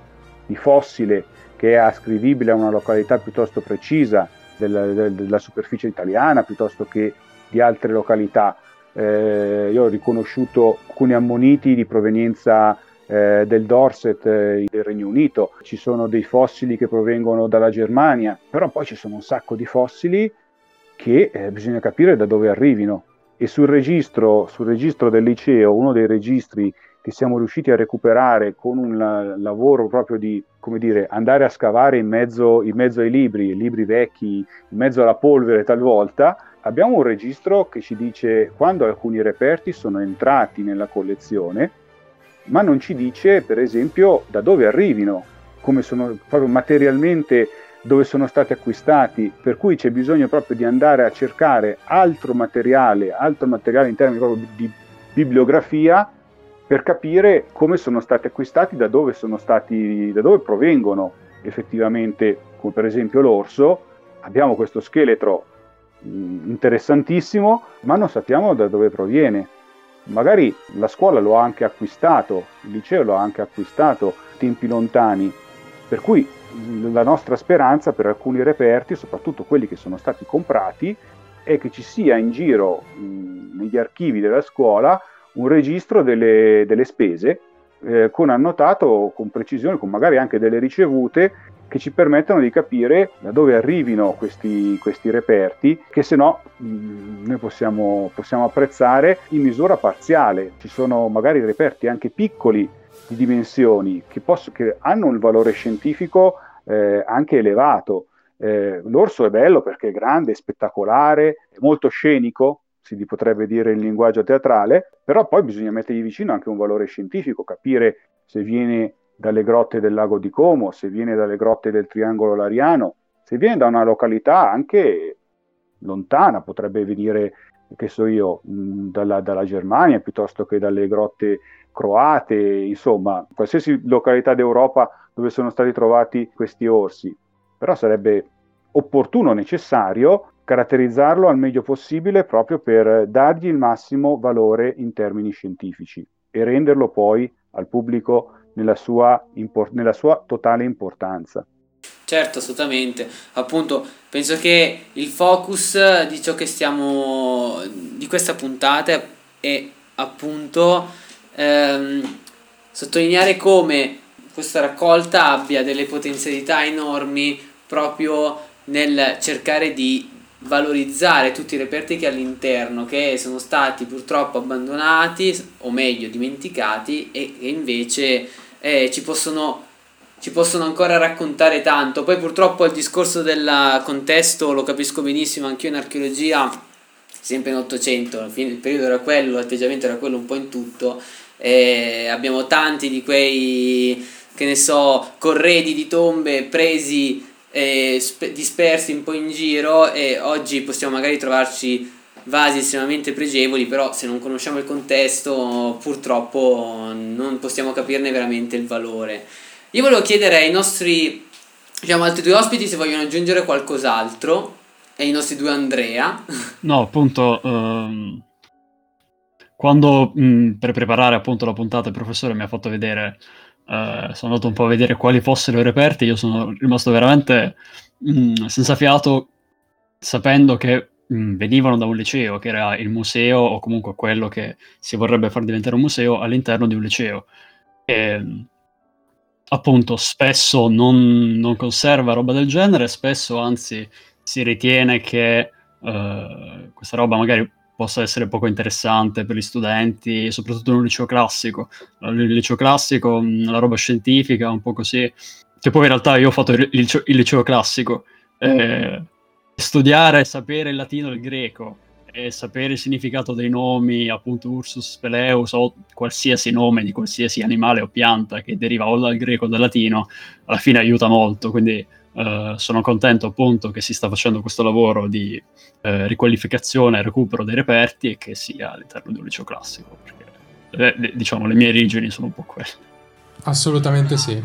di, fossile che è ascrivibile a una località piuttosto precisa del, del, della superficie italiana piuttosto che di altre località. Eh, io ho riconosciuto alcuni ammoniti di provenienza eh, del Dorset eh, del Regno Unito, ci sono dei fossili che provengono dalla Germania, però poi ci sono un sacco di fossili che eh, bisogna capire da dove arrivino. E sul registro, sul registro del liceo, uno dei registri che siamo riusciti a recuperare con un la- lavoro proprio di, come dire, andare a scavare in mezzo, in mezzo ai libri, libri vecchi, in mezzo alla polvere talvolta, abbiamo un registro che ci dice quando alcuni reperti sono entrati nella collezione, ma non ci dice, per esempio, da dove arrivino, come sono proprio materialmente dove sono stati acquistati, per cui c'è bisogno proprio di andare a cercare altro materiale, altro materiale in termini proprio di bibliografia per capire come sono stati acquistati, da dove, stati, da dove provengono effettivamente, come per esempio l'orso. Abbiamo questo scheletro mm, interessantissimo, ma non sappiamo da dove proviene. Magari la scuola lo ha anche acquistato, il liceo lo ha anche acquistato tempi lontani, per cui la nostra speranza per alcuni reperti, soprattutto quelli che sono stati comprati, è che ci sia in giro negli archivi della scuola un registro delle, delle spese eh, con annotato con precisione, con magari anche delle ricevute che ci permettono di capire da dove arrivino questi, questi reperti, che se no mh, mm, noi possiamo, possiamo, apprezzare in misura parziale. Ci sono magari reperti anche piccoli di dimensioni che, posso, che hanno un valore scientifico eh, anche elevato. Eh, l'orso è bello perché è grande, è spettacolare, è molto scenico, si potrebbe dire in linguaggio teatrale, però poi bisogna mettergli vicino anche un valore scientifico, capire se viene dalle grotte del lago di Como, se viene dalle grotte del Triangolo Lariano, se viene da una località anche lontana, potrebbe venire, che so io, dalla, dalla Germania piuttosto che dalle grotte croate, insomma, qualsiasi località d'Europa dove sono stati trovati questi orsi. Però sarebbe opportuno, necessario caratterizzarlo al meglio possibile proprio per dargli il massimo valore in termini scientifici e renderlo poi al pubblico nella sua, nella sua totale importanza. Certo, assolutamente. Appunto, penso che il focus di ciò che stiamo di questa puntata è appunto ehm, sottolineare come questa raccolta abbia delle potenzialità enormi proprio nel cercare di valorizzare tutti i reperti che all'interno, che sono stati purtroppo abbandonati o meglio dimenticati e che invece eh, ci, possono, ci possono ancora raccontare tanto. Poi purtroppo il discorso del contesto lo capisco benissimo anche io in archeologia, sempre in Ottocento, il periodo era quello, l'atteggiamento era quello un po' in tutto. E abbiamo tanti di quei, che ne so, corredi di tombe presi eh, sp- dispersi un po' in giro e oggi possiamo magari trovarci vasi estremamente pregevoli, però se non conosciamo il contesto purtroppo non possiamo capirne veramente il valore. Io volevo chiedere ai nostri diciamo, altri due ospiti se vogliono aggiungere qualcos'altro, e i nostri due Andrea. No, appunto, um, quando mh, per preparare appunto la puntata il professore mi ha fatto vedere Uh, sono andato un po' a vedere quali fossero i reperti. Io sono rimasto veramente mh, mm, senza fiato, sapendo che mh, mm, venivano da un liceo, che era il museo, o comunque quello che si vorrebbe far diventare un museo all'interno di un liceo. E, appunto spesso non, non, conserva roba del genere, spesso anzi si ritiene che uh, questa roba magari possa essere poco interessante per gli studenti, soprattutto in un liceo classico. Il liceo classico, la roba scientifica, un po' così, che poi in realtà io ho fatto il liceo, il liceo classico. Eh, studiare e sapere il latino e il greco e sapere il significato dei nomi, appunto Ursus Speleus o qualsiasi nome di qualsiasi animale o pianta che deriva o dal greco o dal latino, alla fine aiuta molto. Quindi eh, sono contento appunto che si sta facendo questo lavoro di eh, riqualificazione e recupero dei reperti e che sia all'interno di un liceo classico, perché eh, diciamo le mie origini sono un po' quelle. Assolutamente sì.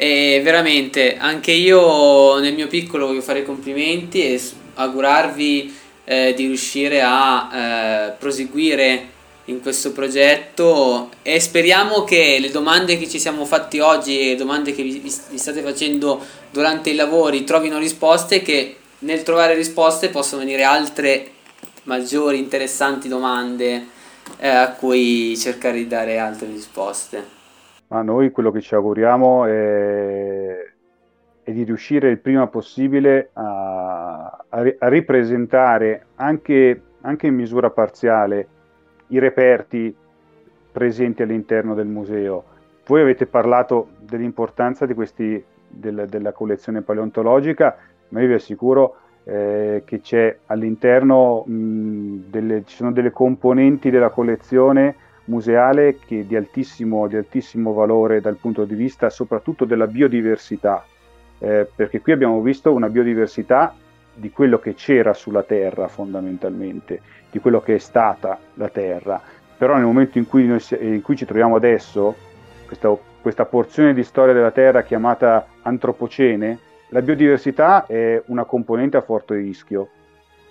E veramente anche io nel mio piccolo voglio fare complimenti e augurarvi eh, di riuscire a eh, proseguire in questo progetto e speriamo che le domande che ci siamo fatti oggi e le domande che vi, vi state facendo durante i lavori trovino risposte che nel trovare risposte possono venire altre maggiori interessanti domande eh, a cui cercare di dare altre risposte. Ma noi quello che ci auguriamo è, è di riuscire il prima possibile a, a, ripresentare anche, anche in misura parziale i reperti presenti all'interno del museo. Voi avete parlato dell'importanza di questi, del, della collezione paleontologica, ma io vi assicuro eh, che c'è all'interno mh, delle, ci sono delle componenti della collezione museale che di altissimo, di altissimo valore dal punto di vista soprattutto della biodiversità, eh, perché qui abbiamo visto una biodiversità di quello che c'era sulla Terra fondamentalmente, di quello che è stata la Terra. Però nel momento in cui, noi, in cui ci troviamo adesso, questa, questa porzione di storia della Terra chiamata antropocene, la biodiversità è una componente a forte rischio,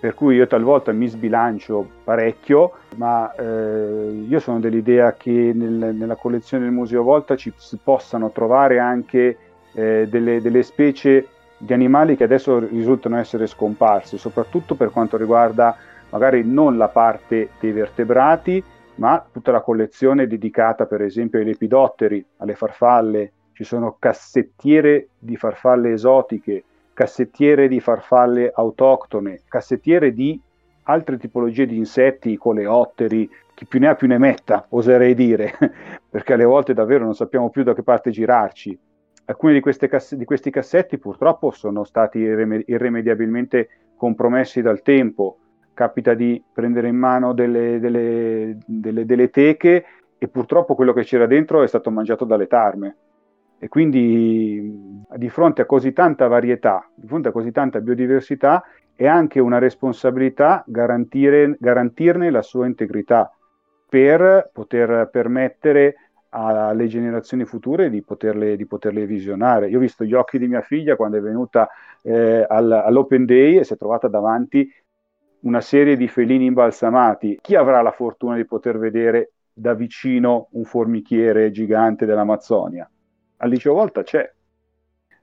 per cui io talvolta mi sbilancio parecchio, ma eh, io sono dell'idea che nel, nella collezione del Museo Volta ci si possano trovare anche eh, delle, delle specie di animali che adesso risultano essere scomparsi, soprattutto per quanto riguarda magari non la parte dei vertebrati, ma tutta la collezione dedicata per esempio ai lepidotteri, alle farfalle, ci sono cassettiere di farfalle esotiche, cassettiere di farfalle autoctone, cassettiere di altre tipologie di insetti, coleotteri, chi più ne ha più ne metta, oserei dire, perché alle volte davvero non sappiamo più da che parte girarci. Alcuni di, cass- di questi cassetti purtroppo sono stati irreme- irrimediabilmente compromessi dal tempo, capita di prendere in mano delle, delle, delle, delle, teche e purtroppo quello che c'era dentro è stato mangiato dalle tarme. E quindi di fronte a così tanta varietà, di fronte a così tanta biodiversità, è anche una responsabilità garantirne la sua integrità per poter permettere alle generazioni future di poterle, di poterle, visionare. Io ho visto gli occhi di mia figlia quando è venuta eh, all'Open Day e si è trovata davanti una serie di felini imbalsamati. Chi avrà la fortuna di poter vedere da vicino un formichiere gigante dell'Amazzonia? Al liceo Volta c'è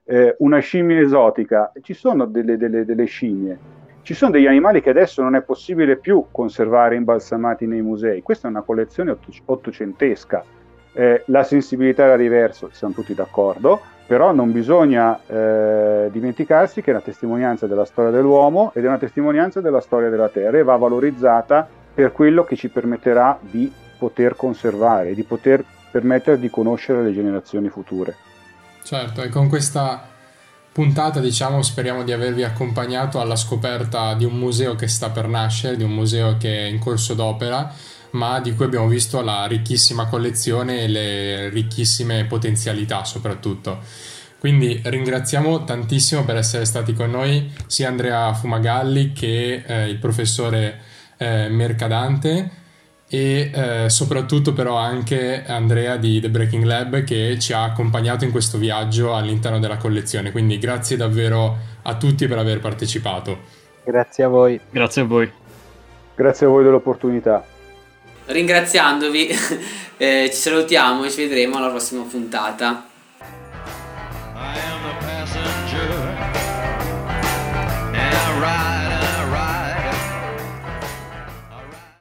eh, una scimmia esotica, ci sono delle, delle, delle scimmie, ci sono degli animali che adesso non è possibile più conservare imbalsamati nei musei. Questa è una collezione ottocentesca. Eh, la sensibilità era diversa, siamo tutti d'accordo, però non bisogna eh, dimenticarsi che è una testimonianza della storia dell'uomo ed è una testimonianza della storia della Terra e va valorizzata per quello che ci permetterà di poter conservare, di poter permettere di conoscere le generazioni future. Certo, e con questa puntata diciamo speriamo di avervi accompagnato alla scoperta di un museo che sta per nascere, di un museo che è in corso d'opera ma di cui abbiamo visto la ricchissima collezione e le ricchissime potenzialità soprattutto. Quindi ringraziamo tantissimo per essere stati con noi sia Andrea Fumagalli che eh, il professore eh, Mercadante e eh, soprattutto però anche Andrea di The Breaking Lab che ci ha accompagnato in questo viaggio all'interno della collezione. Quindi grazie davvero a tutti per aver partecipato. Grazie a voi. Grazie a voi. Grazie a voi dell'opportunità ringraziandovi eh, ci salutiamo e ci vedremo alla prossima puntata.